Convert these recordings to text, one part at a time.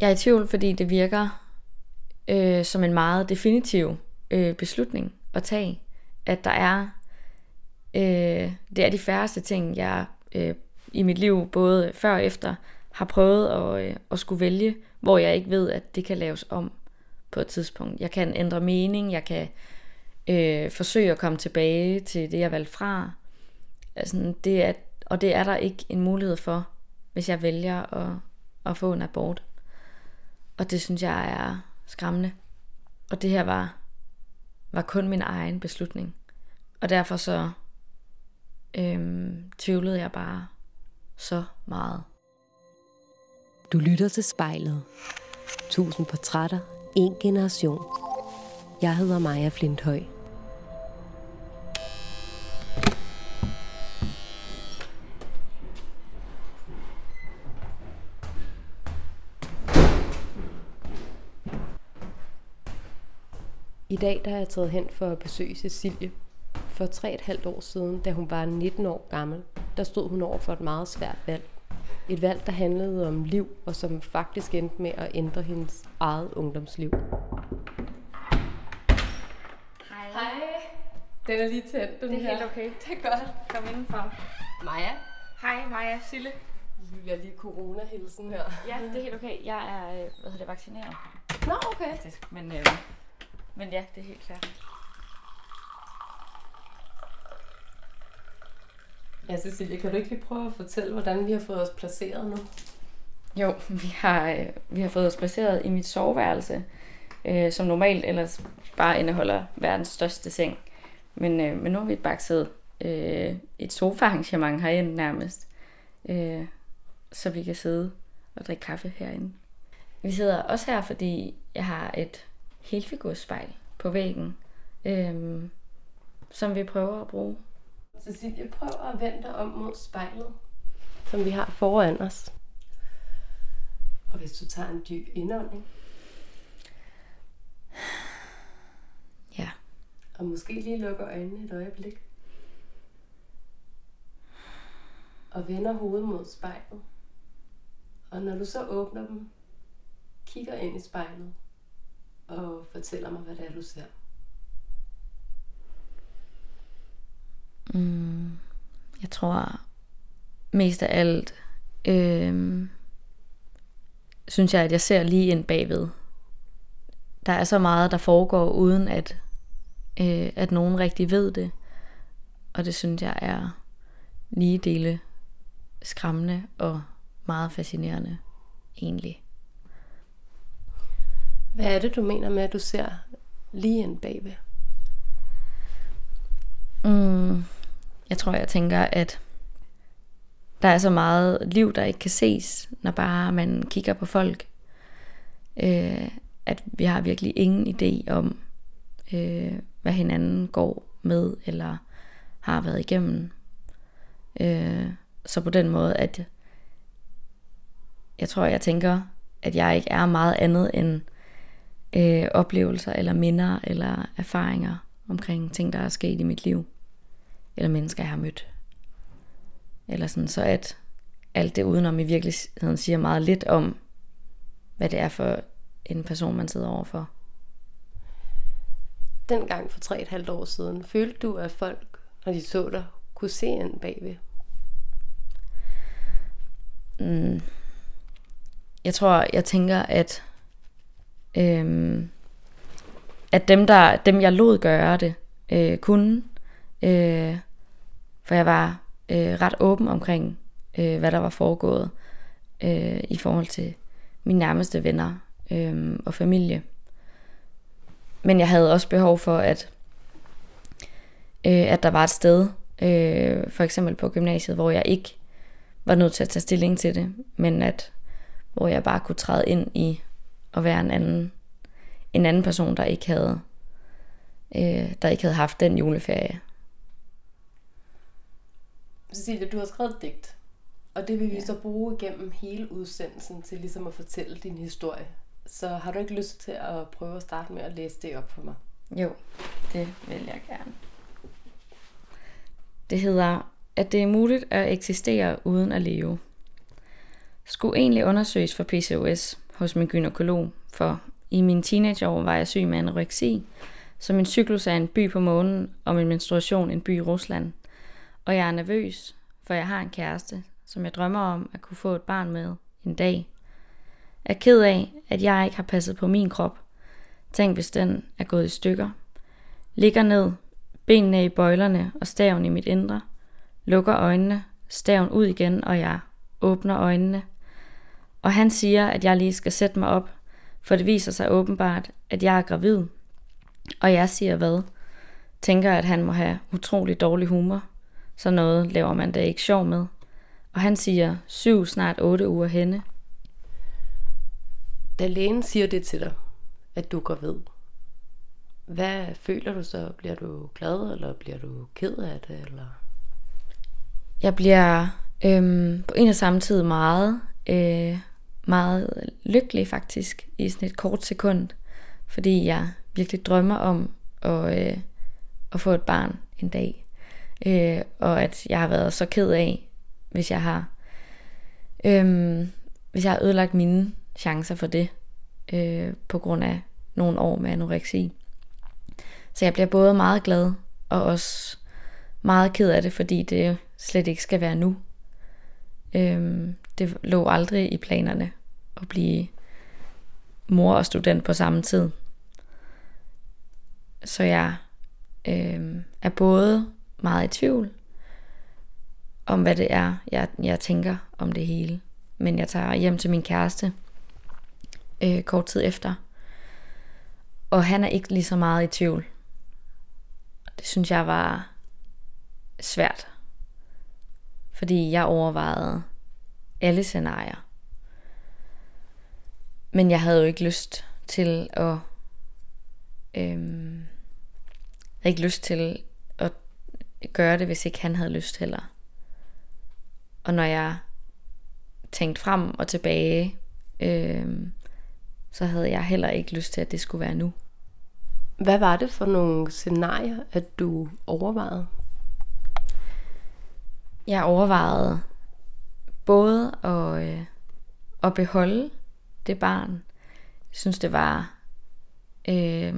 Jeg er i tvivl, fordi det virker øh, som en meget definitiv øh, beslutning at tage. At der er, øh, det er de færreste ting, jeg øh, i mit liv, både før og efter, har prøvet at, øh, at skulle vælge, hvor jeg ikke ved, at det kan laves om på et tidspunkt. Jeg kan ændre mening, jeg kan øh, forsøge at komme tilbage til det, jeg valgte fra. Altså, det er, og det er der ikke en mulighed for, hvis jeg vælger at, at få en abort. Og det synes jeg er skræmmende. Og det her var, var kun min egen beslutning. Og derfor så øhm, tvivlede jeg bare så meget. Du lytter til spejlet. Tusind portrætter, en generation. Jeg hedder Maja Flinthøj. I dag der er jeg taget hen for at besøge Cecilie. For tre et halvt år siden, da hun var 19 år gammel, der stod hun over for et meget svært valg. Et valg, der handlede om liv, og som faktisk endte med at ændre hendes eget ungdomsliv. Hej. Hej. Den er lige tændt, den Det er her. helt okay. Det er godt. Kom indenfor. Maja. Hej, Maja Sille. Vi bliver lige corona-hilsen her. Ja, det er helt okay. Jeg er, øh, hvad hedder det, vaccineret. Nå, okay. Faktisk. Men, øh, men ja, det er helt klart. Ja, Cecilie, kan du ikke lige prøve at fortælle, hvordan vi har fået os placeret nu? Jo, vi har, øh, vi har fået os placeret i mit soveværelse, øh, som normalt ellers bare indeholder verdens største seng. Men, øh, men nu har vi bakset øh, et sofaarrangement herinde nærmest, øh, så vi kan sidde og drikke kaffe herinde. Vi sidder også her, fordi jeg har et helfigurspejl på væggen, øh, som vi prøver at bruge. Cecilie, prøv at vende dig om mod spejlet, som vi har foran os. Og hvis du tager en dyb indånding, Ja. og måske lige lukker øjnene et øjeblik, og vender hovedet mod spejlet. Og når du så åbner dem, kigger ind i spejlet, og fortæller mig, hvad det er, du ser. Mm, jeg tror mest af alt, øh, synes jeg, at jeg ser lige ind bagved. Der er så meget, der foregår, uden at, øh, at nogen rigtig ved det. Og det synes jeg er lige dele skræmmende og meget fascinerende, egentlig. Hvad er det, du mener med, at du ser lige en bagved? Mm, jeg tror, jeg tænker, at der er så meget liv, der ikke kan ses, når bare man kigger på folk. Øh, at vi har virkelig ingen idé om, øh, hvad hinanden går med, eller har været igennem. Øh, så på den måde, at jeg tror, jeg tænker, at jeg ikke er meget andet end øh, oplevelser, eller minder, eller erfaringer omkring ting, der er sket i mit liv. Eller mennesker, jeg har mødt. Eller sådan, så at alt det udenom i virkeligheden siger meget lidt om, hvad det er for en person, man sidder overfor. Dengang for tre et halvt år siden, følte du, at folk, når de så dig, kunne se ind bagved? Mm. Jeg tror, jeg tænker, at øhm, at dem, der, dem jeg lod gøre det, øh, kunne. Øh, for jeg var øh, ret åben omkring, øh, hvad der var foregået øh, i forhold til mine nærmeste venner øh, og familie. Men jeg havde også behov for, at, øh, at der var et sted, øh, for eksempel på gymnasiet, hvor jeg ikke var nødt til at tage stilling til det, men at hvor jeg bare kunne træde ind i at være en anden, en anden person, der ikke havde, øh, der ikke havde haft den juleferie. Cecilie, du har skrevet et digt, og det vil vi ja. så bruge igennem hele udsendelsen til ligesom at fortælle din historie. Så har du ikke lyst til at prøve at starte med at læse det op for mig? Jo, det vil jeg gerne. Det hedder, at det er muligt at eksistere uden at leve. Skulle egentlig undersøges for PCOS, hos min gynekolog, for i mine teenageår var jeg syg med anoreksi, så min cyklus er en by på månen, og min menstruation en by i Rusland. Og jeg er nervøs, for jeg har en kæreste, som jeg drømmer om at kunne få et barn med en dag. Jeg er ked af, at jeg ikke har passet på min krop. Tænk, hvis den er gået i stykker. Ligger ned, benene i bøjlerne og staven i mit indre. Lukker øjnene, staven ud igen, og jeg åbner øjnene. Og han siger, at jeg lige skal sætte mig op, for det viser sig åbenbart, at jeg er gravid. Og jeg siger hvad? Tænker, at han må have utrolig dårlig humor. Så noget laver man da ikke sjov med. Og han siger syv, snart otte uger henne. Da lægen siger det til dig, at du går ved, hvad føler du så? Bliver du glad, eller bliver du ked af det? Eller? Jeg bliver øhm, på en og samme tid meget, øh, meget lykkelig faktisk i sådan et kort sekund, fordi jeg virkelig drømmer om at, øh, at få et barn en dag. Øh, og at jeg har været så ked af, hvis jeg har øh, hvis jeg har ødelagt mine chancer for det, øh, på grund af nogle år med anoreksi. Så jeg bliver både meget glad og også meget ked af det, fordi det slet ikke skal være nu. Øhm, det lå aldrig i planerne at blive mor og student på samme tid. Så jeg øh, er både meget i tvivl om, hvad det er, jeg, jeg tænker om det hele. Men jeg tager hjem til min kæreste øh, kort tid efter. Og han er ikke lige så meget i tvivl. Det synes jeg var svært. Fordi jeg overvejede alle scenarier. Men jeg havde jo ikke lyst til at... Øhm, ikke lyst til at gøre det, hvis ikke han havde lyst heller. Og når jeg tænkte frem og tilbage, øhm, så havde jeg heller ikke lyst til, at det skulle være nu. Hvad var det for nogle scenarier, at du overvejede? Jeg overvejede både at, øh, at beholde det barn. Jeg synes, det var øh,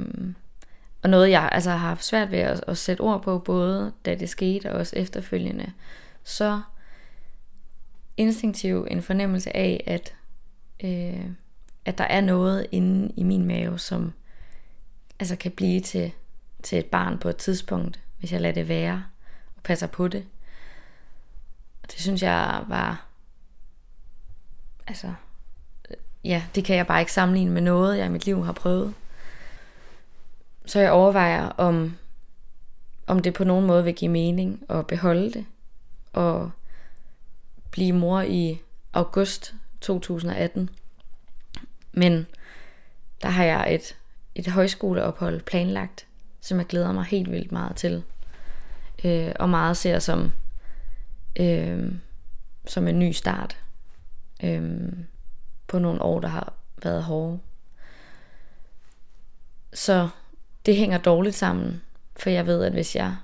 og noget, jeg altså, har haft svært ved at, at sætte ord på, både da det skete og også efterfølgende. Så instinktiv en fornemmelse af, at, øh, at der er noget inde i min mave, som altså kan blive til, til et barn på et tidspunkt, hvis jeg lader det være og passer på det. Og det synes jeg var, altså, ja, det kan jeg bare ikke sammenligne med noget, jeg i mit liv har prøvet. Så jeg overvejer, om, om det på nogen måde vil give mening at beholde det, og blive mor i august 2018. Men der har jeg et, et højskoleophold planlagt, som jeg glæder mig helt vildt meget til. Øh, og meget ser som, øh, som en ny start øh, på nogle år, der har været hårde. Så det hænger dårligt sammen, for jeg ved, at hvis jeg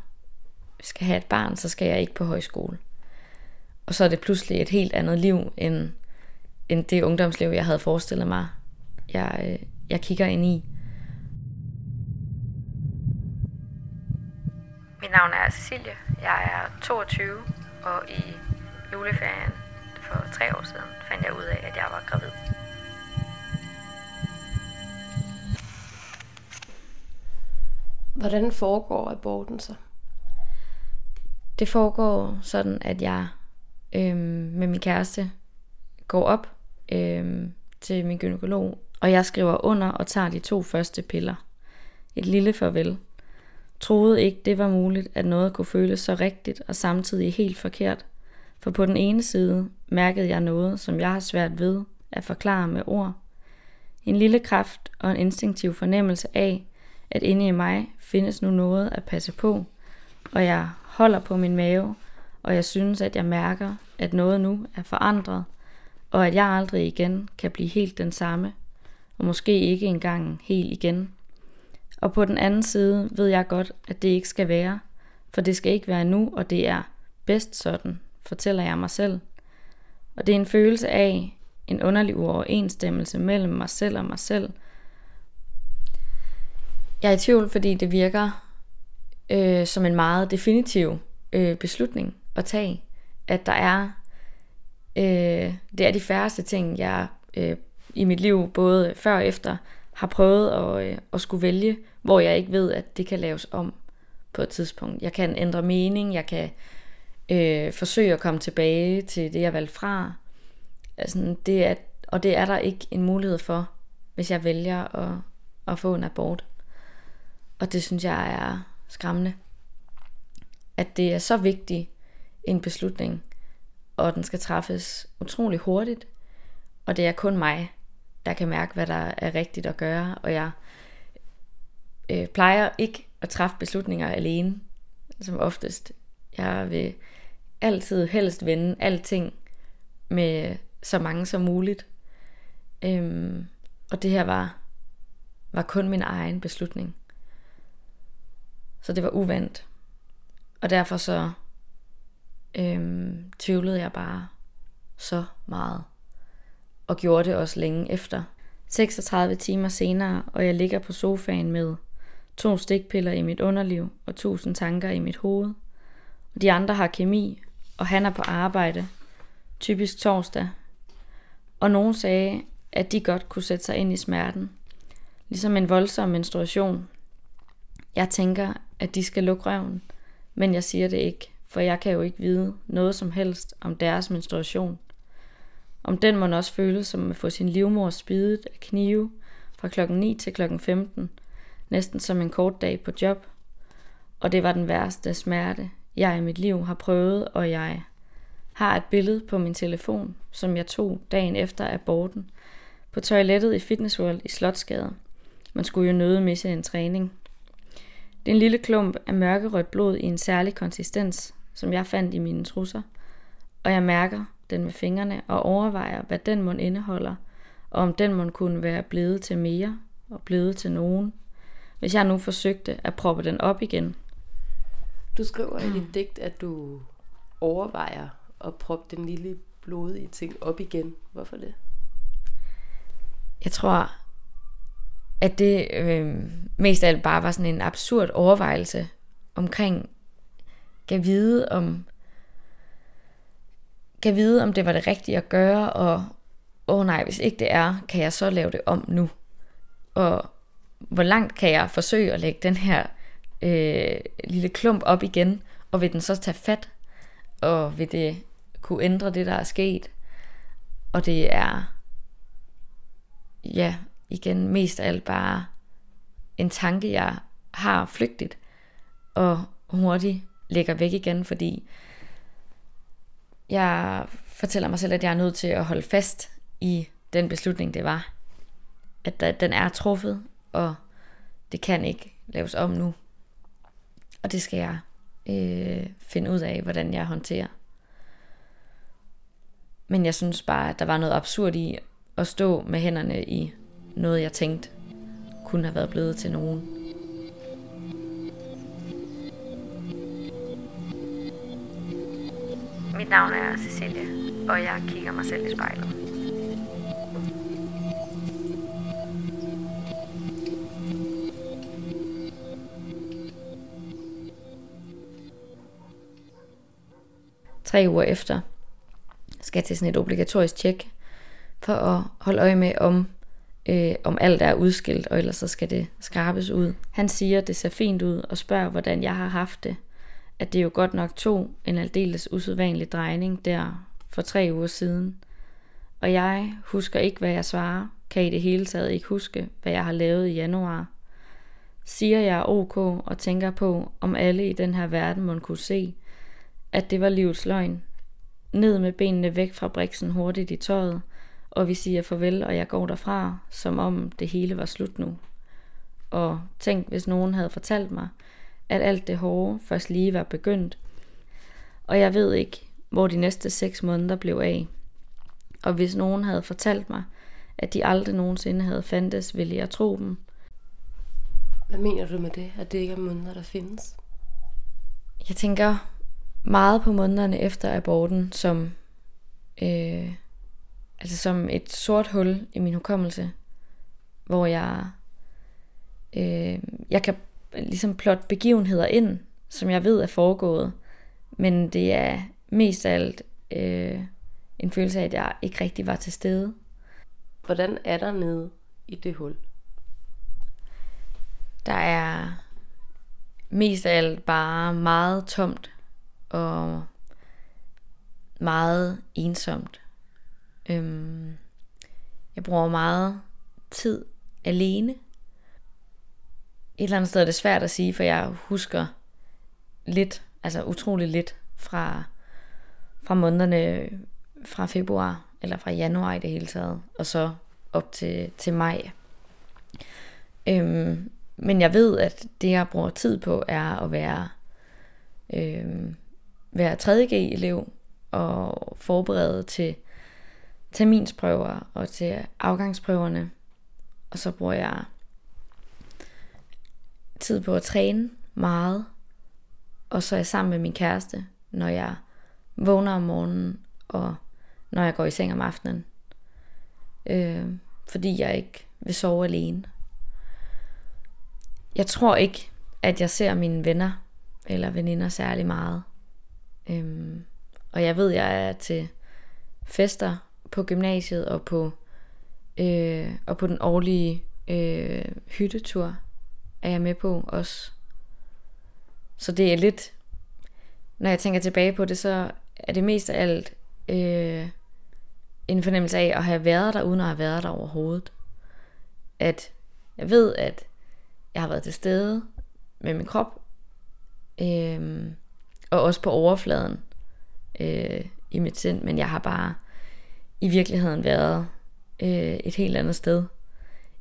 skal have et barn, så skal jeg ikke på højskole. Og så er det pludselig et helt andet liv, end, end det ungdomsliv, jeg havde forestillet mig, jeg, øh, jeg kigger ind i. Mit navn er Cecilie. Jeg er 22, og i juleferien for tre år siden fandt jeg ud af, at jeg var gravid. Hvordan foregår aborten så? Det foregår sådan, at jeg øhm, med min kæreste går op øhm, til min gynekolog, og jeg skriver under og tager de to første piller. Et lille farvel. Troede ikke, det var muligt, at noget kunne føles så rigtigt og samtidig helt forkert. For på den ene side mærkede jeg noget, som jeg har svært ved at forklare med ord. En lille kraft og en instinktiv fornemmelse af, at inde i mig findes nu noget at passe på, og jeg holder på min mave, og jeg synes, at jeg mærker, at noget nu er forandret, og at jeg aldrig igen kan blive helt den samme, og måske ikke engang helt igen. Og på den anden side ved jeg godt, at det ikke skal være, for det skal ikke være nu, og det er bedst sådan, fortæller jeg mig selv. Og det er en følelse af, en underlig uoverensstemmelse mellem mig selv og mig selv. Jeg er i tvivl, fordi det virker øh, som en meget definitiv øh, beslutning at tage, at der er, øh, det er de færreste ting, jeg øh, i mit liv, både før og efter, har prøvet at, øh, at skulle vælge, hvor jeg ikke ved, at det kan laves om på et tidspunkt. Jeg kan ændre mening, jeg kan øh, forsøge at komme tilbage til det, jeg valgte fra. Altså, det er, og det er der ikke en mulighed for, hvis jeg vælger at, at få en abort. Og det synes jeg er skræmmende. At det er så vigtig en beslutning, og den skal træffes utrolig hurtigt, og det er kun mig, der kan mærke, hvad der er rigtigt at gøre, og jeg øh, plejer ikke at træffe beslutninger alene, som oftest. Jeg vil altid helst vende alting med så mange som muligt. Øhm, og det her var, var kun min egen beslutning. Så det var uvandt. Og derfor så øhm, tvivlede jeg bare så meget. Og gjorde det også længe efter. 36 timer senere, og jeg ligger på sofaen med to stikpiller i mit underliv og tusind tanker i mit hoved. De andre har kemi, og han er på arbejde, typisk torsdag. Og nogen sagde, at de godt kunne sætte sig ind i smerten, ligesom en voldsom menstruation. Jeg tænker, at de skal lukke røven, men jeg siger det ikke, for jeg kan jo ikke vide noget som helst om deres menstruation. Om den må også føles som at få sin livmor spidet af knive fra klokken 9 til klokken 15, næsten som en kort dag på job. Og det var den værste smerte, jeg i mit liv har prøvet, og jeg har et billede på min telefon, som jeg tog dagen efter aborten, på toilettet i Fitness World i Slotsgade. Man skulle jo nøde misse en træning. Det er en lille klump af mørkerødt blod i en særlig konsistens, som jeg fandt i mine trusser, og jeg mærker den med fingrene og overvejer, hvad den mund indeholder, og om den mund kunne være blevet til mere og blevet til nogen, hvis jeg nu forsøgte at proppe den op igen. Du skriver i dit digt, at du overvejer at proppe den lille blodige ting op igen. Hvorfor det? Jeg tror, at det øh, mest af alt bare var sådan en absurd overvejelse omkring, kan vide om, kan vide om det var det rigtige at gøre, og åh oh nej, hvis ikke det er, kan jeg så lave det om nu? Og hvor langt kan jeg forsøge at lægge den her øh, lille klump op igen, og vil den så tage fat, og vil det kunne ændre det, der er sket. Og det er, ja, igen, mest af alt bare en tanke, jeg har flygtigt, og hurtigt lægger væk igen, fordi jeg fortæller mig selv, at jeg er nødt til at holde fast i den beslutning, det var. At den er truffet, og det kan ikke laves om nu. Og det skal jeg øh, finde ud af, hvordan jeg håndterer. Men jeg synes bare, at der var noget absurd i at stå med hænderne i noget, jeg tænkte kunne have været blevet til nogen. Mit navn er Cecilie, og jeg kigger mig selv i spejlet. Tre uger efter skal til sådan et obligatorisk tjek for at holde øje med, om, øh, om alt er udskilt, og ellers så skal det skrabes ud. Han siger, at det ser fint ud, og spørger, hvordan jeg har haft det. At det jo godt nok tog en aldeles usædvanlig drejning der for tre uger siden. Og jeg husker ikke, hvad jeg svarer, kan i det hele taget ikke huske, hvad jeg har lavet i januar. Siger jeg ok og tænker på, om alle i den her verden må kunne se, at det var livets løgn, ned med benene væk fra briksen hurtigt i tøjet, og vi siger farvel, og jeg går derfra, som om det hele var slut nu. Og tænk, hvis nogen havde fortalt mig, at alt det hårde først lige var begyndt. Og jeg ved ikke, hvor de næste seks måneder blev af. Og hvis nogen havde fortalt mig, at de aldrig nogensinde havde fandtes, ville jeg tro dem. Hvad mener du med det, at det ikke er måneder, der findes? Jeg tænker, meget på månederne efter aborten, som øh, altså som et sort hul i min hukommelse, hvor jeg, øh, jeg kan ligesom plot begivenheder ind, som jeg ved er foregået, men det er mest af alt øh, en følelse af, at jeg ikke rigtig var til stede. Hvordan er der nede i det hul? Der er mest af alt bare meget tomt og meget ensomt. Øhm, jeg bruger meget tid alene. Et eller andet sted er det svært at sige, for jeg husker lidt, altså utrolig lidt fra, fra månederne fra februar, eller fra januar i det hele taget, og så op til, til maj. Øhm, men jeg ved, at det jeg bruger tid på er at være, øhm, være 3G-elev og forberede til terminsprøver og til afgangsprøverne. Og så bruger jeg tid på at træne meget. Og så er jeg sammen med min kæreste, når jeg vågner om morgenen og når jeg går i seng om aftenen. Øh, fordi jeg ikke vil sove alene. Jeg tror ikke, at jeg ser mine venner eller veninder særlig meget. Øhm, og jeg ved, jeg er til fester på gymnasiet og på, øh, og på den årlige øh, hyttetur er jeg med på også. Så det er lidt, når jeg tænker tilbage på det, så er det mest af alt øh, en fornemmelse af at have været der, uden at have været der overhovedet. At jeg ved, at jeg har været til stede med min krop, øh, og også på overfladen øh, i mit sind, men jeg har bare i virkeligheden været øh, et helt andet sted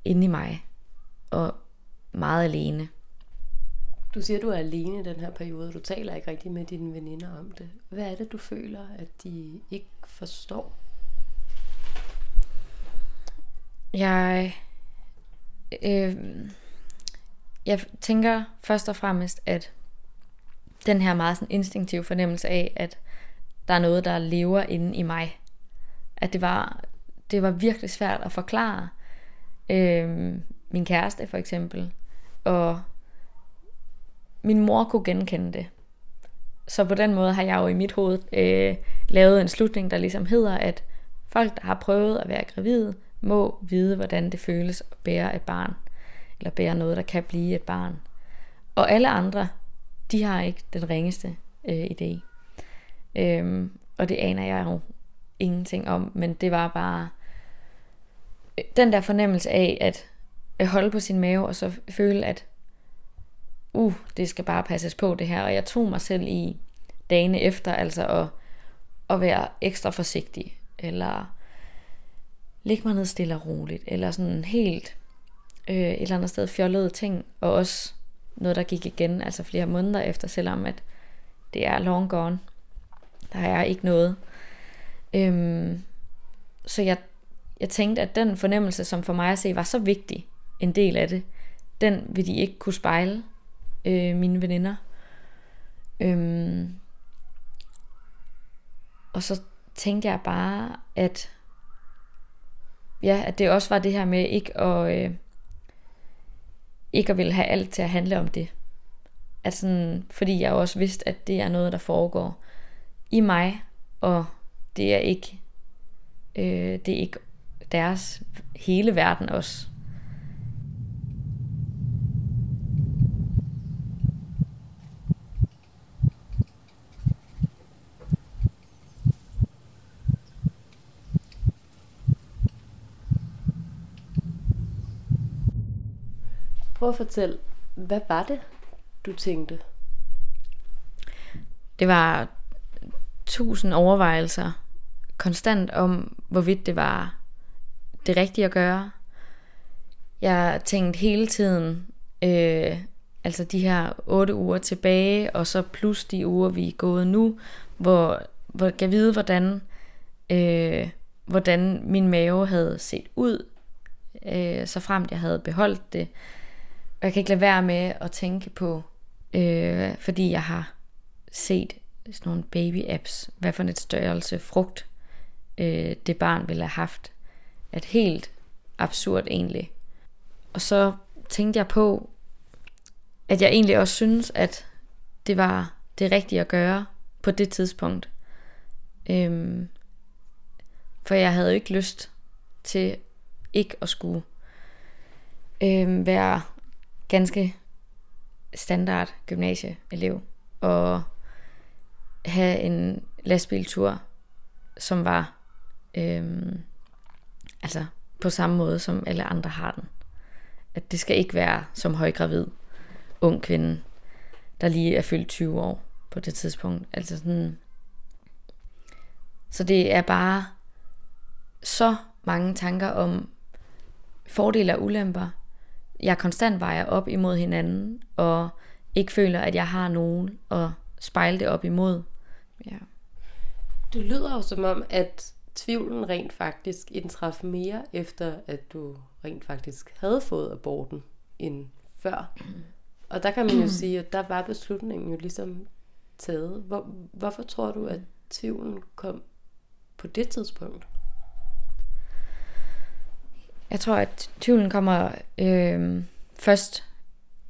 inde i mig, og meget alene. Du siger, du er alene i den her periode. Du taler ikke rigtig med dine veninder om det. Hvad er det, du føler, at de ikke forstår? Jeg, øh, jeg tænker først og fremmest, at den her meget sådan instinktive fornemmelse af, at der er noget, der lever inde i mig. At det var, det var virkelig svært at forklare øh, min kæreste for eksempel. Og min mor kunne genkende det. Så på den måde har jeg jo i mit hoved øh, lavet en slutning, der ligesom hedder, at folk, der har prøvet at være gravide, må vide, hvordan det føles at bære et barn. Eller bære noget, der kan blive et barn. Og alle andre, de har ikke den ringeste øh, idé. Øhm, og det aner jeg jo ingenting om, men det var bare øh, den der fornemmelse af at, at holde på sin mave, og så føle, at uh, det skal bare passes på det her. Og jeg tog mig selv i dagene efter, altså at, at være ekstra forsigtig, eller lægge mig ned stille og roligt, eller sådan helt øh, et eller andet sted fjollede ting, og også noget, der gik igen, altså flere måneder efter, selvom at det er long gone. Der er ikke noget. Øhm, så jeg, jeg tænkte, at den fornemmelse, som for mig at se var så vigtig, en del af det, den vil de ikke kunne spejle, øh, mine veninder. Øhm, og så tænkte jeg bare, at ja, at det også var det her med ikke at, øh, ikke at ville have alt til at handle om det. At sådan, fordi jeg også vidste, at det er noget, der foregår i mig, og det er ikke, øh, det er ikke deres hele verden også. Prøv at fortælle, hvad var det, du tænkte? Det var tusind overvejelser konstant om, hvorvidt det var det rigtige at gøre. Jeg tænkte hele tiden, øh, altså de her otte uger tilbage, og så plus de uger, vi er gået nu, hvor, hvor jeg kan vide, hvordan, øh, hvordan min mave havde set ud, øh, så fremt jeg havde beholdt det. Øh, jeg kan ikke lade være med at tænke på, øh, fordi jeg har set sådan nogle baby-apps, hvad for et størrelse frugt øh, det barn ville have haft. At helt absurd egentlig. Og så tænkte jeg på, at jeg egentlig også synes, at det var det rigtige at gøre på det tidspunkt. Øhm, for jeg havde jo ikke lyst til ikke at skulle øhm, være ganske standard gymnasieelev og have en lastbiltur, som var øhm, altså på samme måde som alle andre har den. At det skal ikke være som højgravid ung kvinde, der lige er fyldt 20 år på det tidspunkt. Altså sådan, så det er bare så mange tanker om fordele og ulemper. Jeg konstant vejer op imod hinanden, og ikke føler, at jeg har nogen at spejle det op imod. Ja. Det lyder jo som om, at tvivlen rent faktisk indtraf mere efter, at du rent faktisk havde fået aborten, end før. Og der kan man jo sige, at der var beslutningen jo ligesom taget. Hvor, hvorfor tror du, at tvivlen kom på det tidspunkt? Jeg tror, at tvivlen kommer øh, først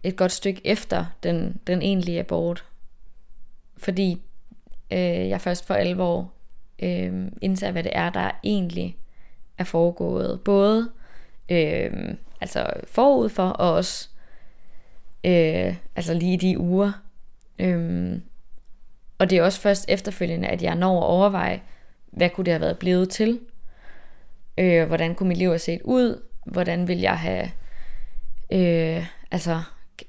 et godt stykke efter den, den egentlige abort. Fordi øh, jeg først for alvor øh, indser, hvad det er, der egentlig er foregået. Både øh, altså forud for, og også øh, altså lige de uger. Øh, og det er også først efterfølgende, at jeg når at overveje, hvad kunne det have været blevet til? Øh, hvordan kunne mit liv have set ud? Hvordan vil jeg have... Øh, altså,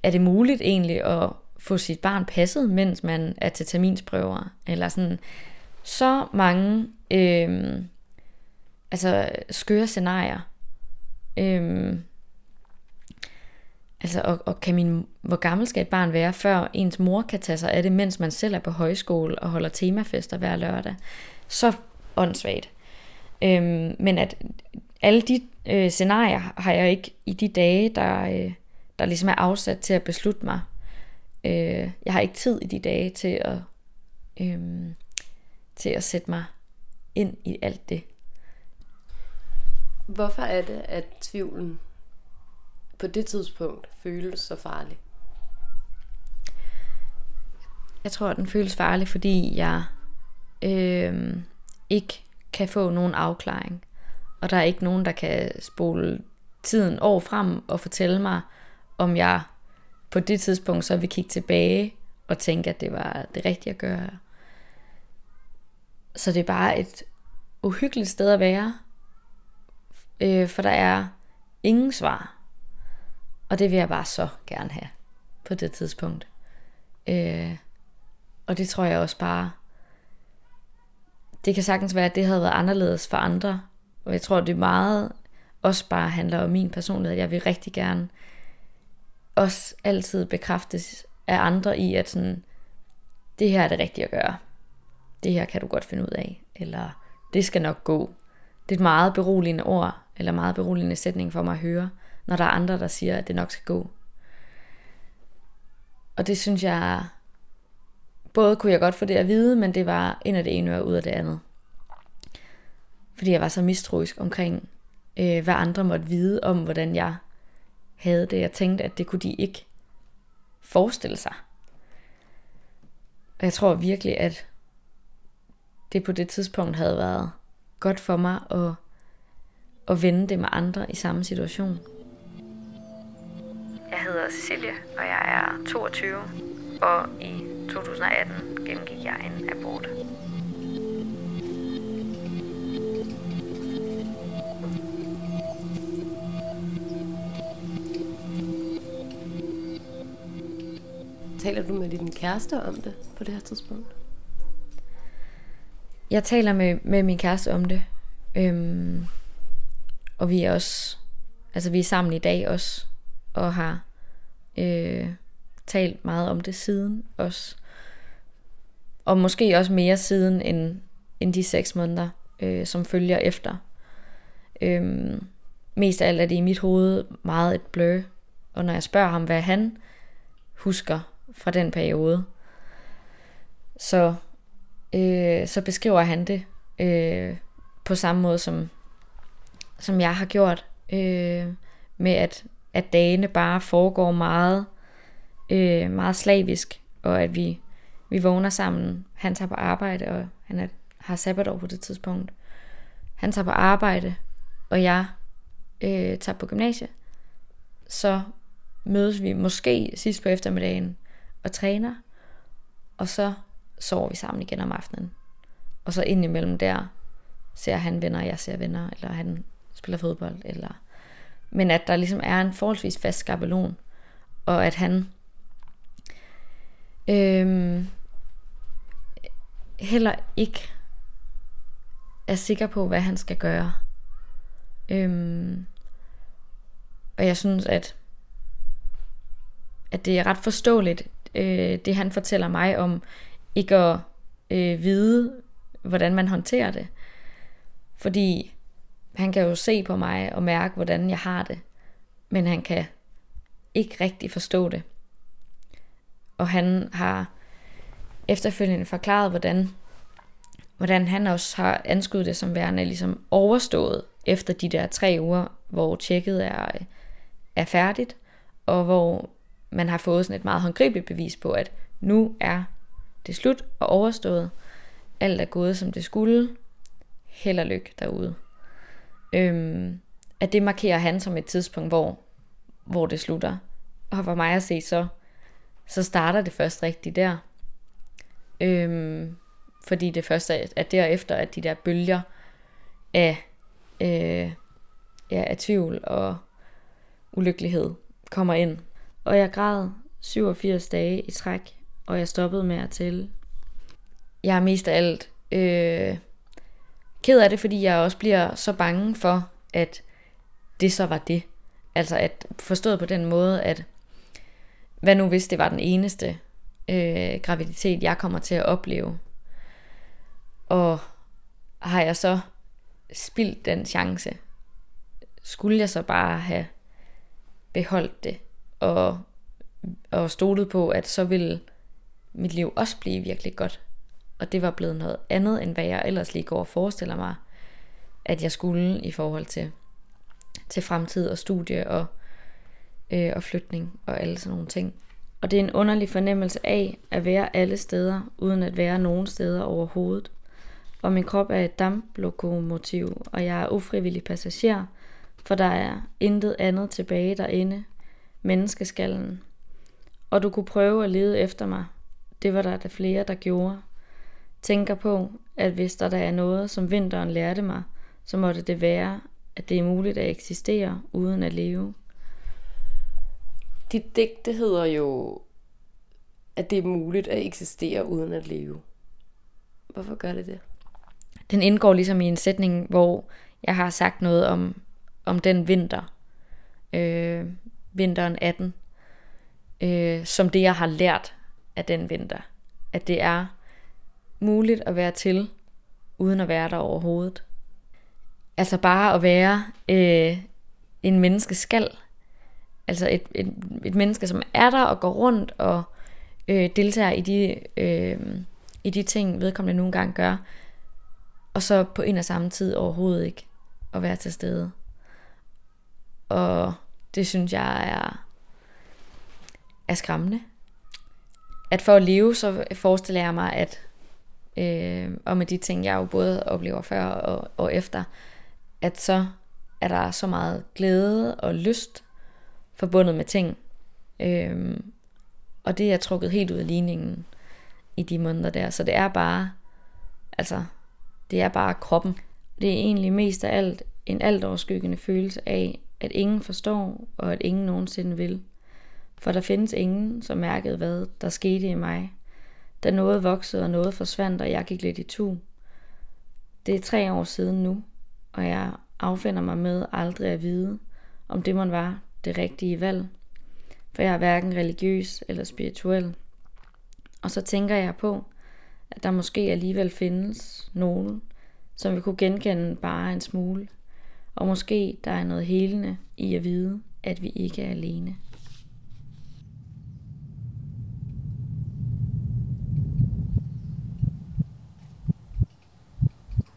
er det muligt egentlig at få sit barn passet, mens man er til terminsprøver? Eller sådan så mange øh, altså skøre scenarier. Øh, altså, og, og kan min, hvor gammel skal et barn være, før ens mor kan tage sig af det, mens man selv er på højskole og holder temafester hver lørdag? Så åndssvagt. Øhm, men at alle de øh, scenarier har jeg ikke i de dage, der, øh, der ligesom er afsat til at beslutte mig. Øh, jeg har ikke tid i de dage til at, øh, til at sætte mig ind i alt det. Hvorfor er det, at tvivlen på det tidspunkt føles så farlig? Jeg tror, at den føles farlig, fordi jeg øh, ikke kan få nogen afklaring. Og der er ikke nogen, der kan spole tiden år frem og fortælle mig, om jeg på det tidspunkt så vil kigge tilbage og tænke, at det var det rigtige at gøre. Så det er bare et uhyggeligt sted at være, øh, for der er ingen svar. Og det vil jeg bare så gerne have på det tidspunkt. Øh, og det tror jeg også bare det kan sagtens være, at det havde været anderledes for andre. Og jeg tror, det er meget også bare handler om min personlighed. Jeg vil rigtig gerne også altid bekræftes af andre i, at sådan, det her er det rigtige at gøre. Det her kan du godt finde ud af. Eller det skal nok gå. Det er et meget beroligende ord, eller meget beroligende sætning for mig at høre, når der er andre, der siger, at det nok skal gå. Og det synes jeg både kunne jeg godt få det at vide, men det var ind af det ene og ud af det andet. Fordi jeg var så mistroisk omkring, øh, hvad andre måtte vide om, hvordan jeg havde det. Jeg tænkte, at det kunne de ikke forestille sig. Og jeg tror virkelig, at det på det tidspunkt havde været godt for mig at, at vende det med andre i samme situation. Jeg hedder Cecilie, og jeg er 22, og i 2018 gennemgik jeg en abort. Taler du med din kæreste om det på det her tidspunkt? Jeg taler med, med min kæreste om det. Øhm, og vi er også, altså vi er sammen i dag også, og har øh, talt meget om det siden også. Og måske også mere siden end, end de seks måneder, øh, som følger efter. Øhm, mest af alt er det i mit hoved meget et blø. Og når jeg spørger ham, hvad han husker fra den periode, så, øh, så beskriver han det øh, på samme måde som, som jeg har gjort, øh, med at, at dagene bare foregår meget, øh, meget slavisk, og at vi, vi vågner sammen. Han tager på arbejde, og han er, har sabbatår på det tidspunkt. Han tager på arbejde, og jeg øh, tager på gymnasiet. Så mødes vi måske sidst på eftermiddagen og træner, og så sover vi sammen igen om aftenen. Og så indimellem der ser han venner, jeg ser venner, eller han spiller fodbold, eller... Men at der ligesom er en forholdsvis fast skabelon, og at han øhm, heller ikke er sikker på, hvad han skal gøre. Øhm, og jeg synes, at, at det er ret forståeligt, øh, det han fortæller mig om ikke at øh, vide, hvordan man håndterer det. Fordi han kan jo se på mig og mærke, hvordan jeg har det. Men han kan ikke rigtig forstå det. Og han har efterfølgende forklaret, hvordan, hvordan han også har anskudt det som værende ligesom overstået efter de der tre uger, hvor tjekket er, øh, er færdigt, og hvor man har fået sådan et meget håndgribeligt bevis på, at nu er det slut og overstået. Alt er gået, som det skulle. Held og lykke derude. Øhm, at det markerer han som et tidspunkt, hvor, hvor det slutter. Og for mig at se, så, så starter det først rigtigt der. Øhm, fordi det først er, at derefter, at de der bølger af, øh, ja, af tvivl og ulykkelighed kommer ind. Og jeg græd 87 dage i træk, og jeg stoppede med at tælle. Jeg er mest af alt øh, ked af det, fordi jeg også bliver så bange for, at det så var det. Altså at forstået på den måde, at hvad nu hvis det var den eneste øh, graviditet, jeg kommer til at opleve. Og har jeg så spildt den chance? Skulle jeg så bare have beholdt det og, og stolet på, at så ville mit liv også blive virkelig godt. Og det var blevet noget andet, end hvad jeg ellers lige går og forestiller mig, at jeg skulle i forhold til, til fremtid og studie og, øh, og flytning og alle sådan nogle ting. Og det er en underlig fornemmelse af at være alle steder, uden at være nogen steder overhovedet. Og min krop er et damplokomotiv, og jeg er ufrivillig passager, for der er intet andet tilbage derinde, menneskeskallen. Og du kunne prøve at lede efter mig. Det var der da flere, der gjorde. Tænker på, at hvis der, da er noget, som vinteren lærte mig, så måtte det være, at det er muligt at eksistere uden at leve. Dit digte hedder jo, at det er muligt at eksistere uden at leve. Hvorfor gør det det? Den indgår ligesom i en sætning, hvor jeg har sagt noget om, om den vinter, øh, vinteren 18, øh, som det jeg har lært af den vinter. At det er muligt at være til, uden at være der overhovedet. Altså bare at være øh, en menneske skal. Altså et, et, et menneske, som er der og går rundt og øh, deltager i de, øh, i de ting, vedkommende nogle gange gør. Og så på en og samme tid overhovedet ikke at være til stede. Og det synes jeg er, er skræmmende. At for at leve, så forestiller jeg mig, at øh, og med de ting, jeg jo både oplever før og, og efter, at så er der så meget glæde og lyst forbundet med ting. Øhm, og det er trukket helt ud af ligningen i de måneder der. Så det er bare, altså, det er bare kroppen. Det er egentlig mest af alt en alt overskyggende følelse af, at ingen forstår, og at ingen nogensinde vil. For der findes ingen, som mærkede, hvad der skete i mig, da noget voksede og noget forsvandt, og jeg gik lidt i tu. Det er tre år siden nu, og jeg affinder mig med aldrig at vide, om det man var det rigtige valg. For jeg er hverken religiøs eller spirituel. Og så tænker jeg på, at der måske alligevel findes nogen, som vi kunne genkende bare en smule. Og måske der er noget helende i at vide, at vi ikke er alene.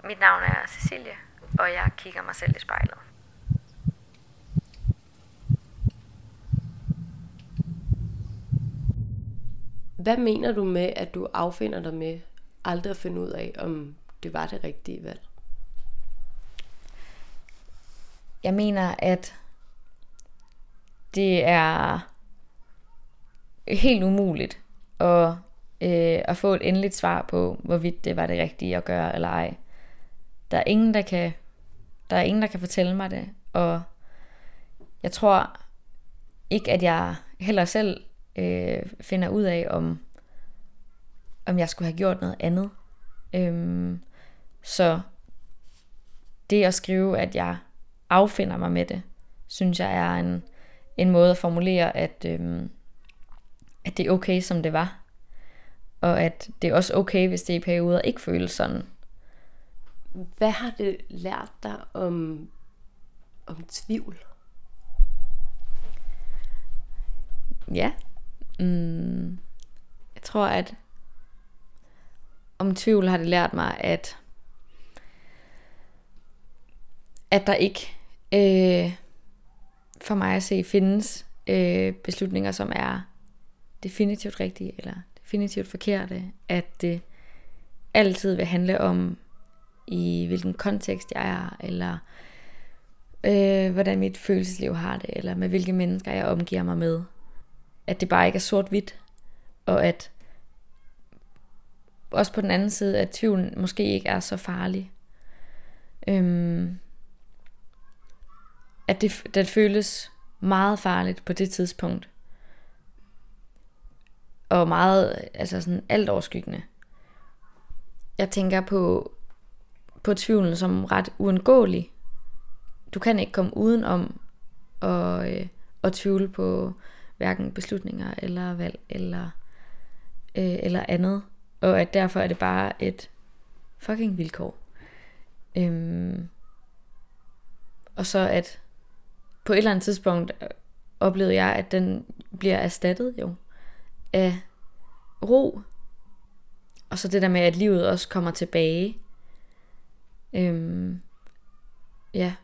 Mit navn er Cecilie, og jeg kigger mig selv i spejlet. Hvad mener du med, at du affinder dig med aldrig at finde ud af, om det var det rigtige valg? Jeg mener, at det er helt umuligt at, øh, at få et endeligt svar på, hvorvidt det var det rigtige at gøre eller ej. Der er ingen, der kan, der er ingen, der kan fortælle mig det, og jeg tror ikke, at jeg heller selv øh, finder ud af, om, om jeg skulle have gjort noget andet. Øhm, så det at skrive, at jeg affinder mig med det, synes jeg er en, en måde at formulere, at, øhm, at det er okay, som det var. Og at det er også okay, hvis det i perioder ikke føles sådan. Hvad har det lært dig om, om tvivl? Ja. Mm, jeg tror, at om tvivl har det lært mig, at at der ikke øh, for mig at se findes øh, beslutninger, som er definitivt rigtige eller definitivt forkerte. At det altid vil handle om, i hvilken kontekst jeg er, eller øh, hvordan mit følelsesliv har det, eller med hvilke mennesker jeg omgiver mig med. At det bare ikke er sort-hvidt, og at også på den anden side, at tvivlen måske ikke er så farlig. Øhm, at det, det føles meget farligt på det tidspunkt. Og meget, altså sådan alt overskyggende. Jeg tænker på, på tvivlen som ret uundgåelig. Du kan ikke komme uden om at, øh, at tvivle på hverken beslutninger eller valg eller, øh, eller andet. Og at derfor er det bare et fucking vilkår. Øhm, og så at på et eller andet tidspunkt oplevede jeg, at den bliver erstattet jo af ro. Og så det der med, at livet også kommer tilbage. Øhm, ja,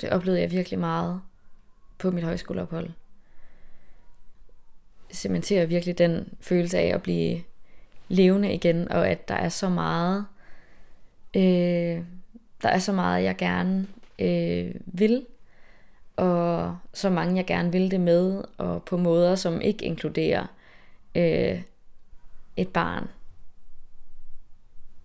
det oplevede jeg virkelig meget på mit højskoleophold. Cementerer virkelig den følelse af at blive levende igen, og at der er så meget, øh, der er så meget, jeg gerne øh, vil, og så mange, jeg gerne vil det med, og på måder, som ikke inkluderer øh, et barn.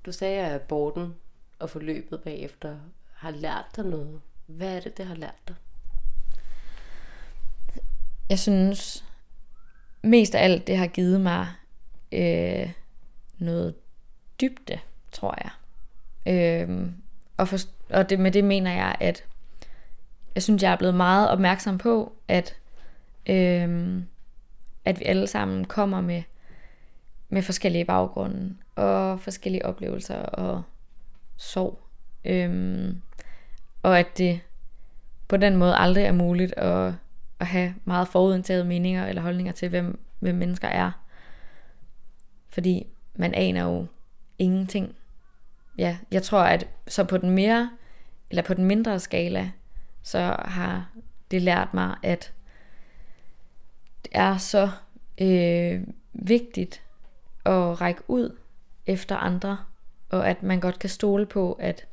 Du sagde, at aborten og forløbet bagefter har lært dig noget. Hvad er det, det har lært dig? Jeg synes mest af alt, det har givet mig øh, noget dybde, tror jeg. Øh, og, for, og det, med det mener jeg, at jeg synes, jeg er blevet meget opmærksom på, at, øh, at vi alle sammen kommer med, med forskellige baggrunde og forskellige oplevelser og sorg. Øh, og at det på den måde aldrig er muligt at, at have meget forudindtaget meninger eller holdninger til, hvem, hvem mennesker er. Fordi man aner jo ingenting. Ja, jeg tror, at så på den mere, eller på den mindre skala, så har det lært mig, at det er så øh, vigtigt at række ud efter andre, og at man godt kan stole på, at,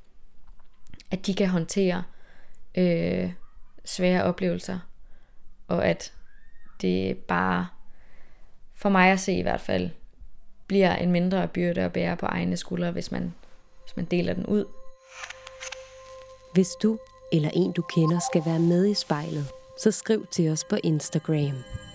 at de kan håndtere øh, svære oplevelser, og at det bare, for mig at se i hvert fald, bliver en mindre byrde at bære på egne skuldre, hvis man, hvis man deler den ud. Hvis du eller en du kender skal være med i spejlet, så skriv til os på Instagram.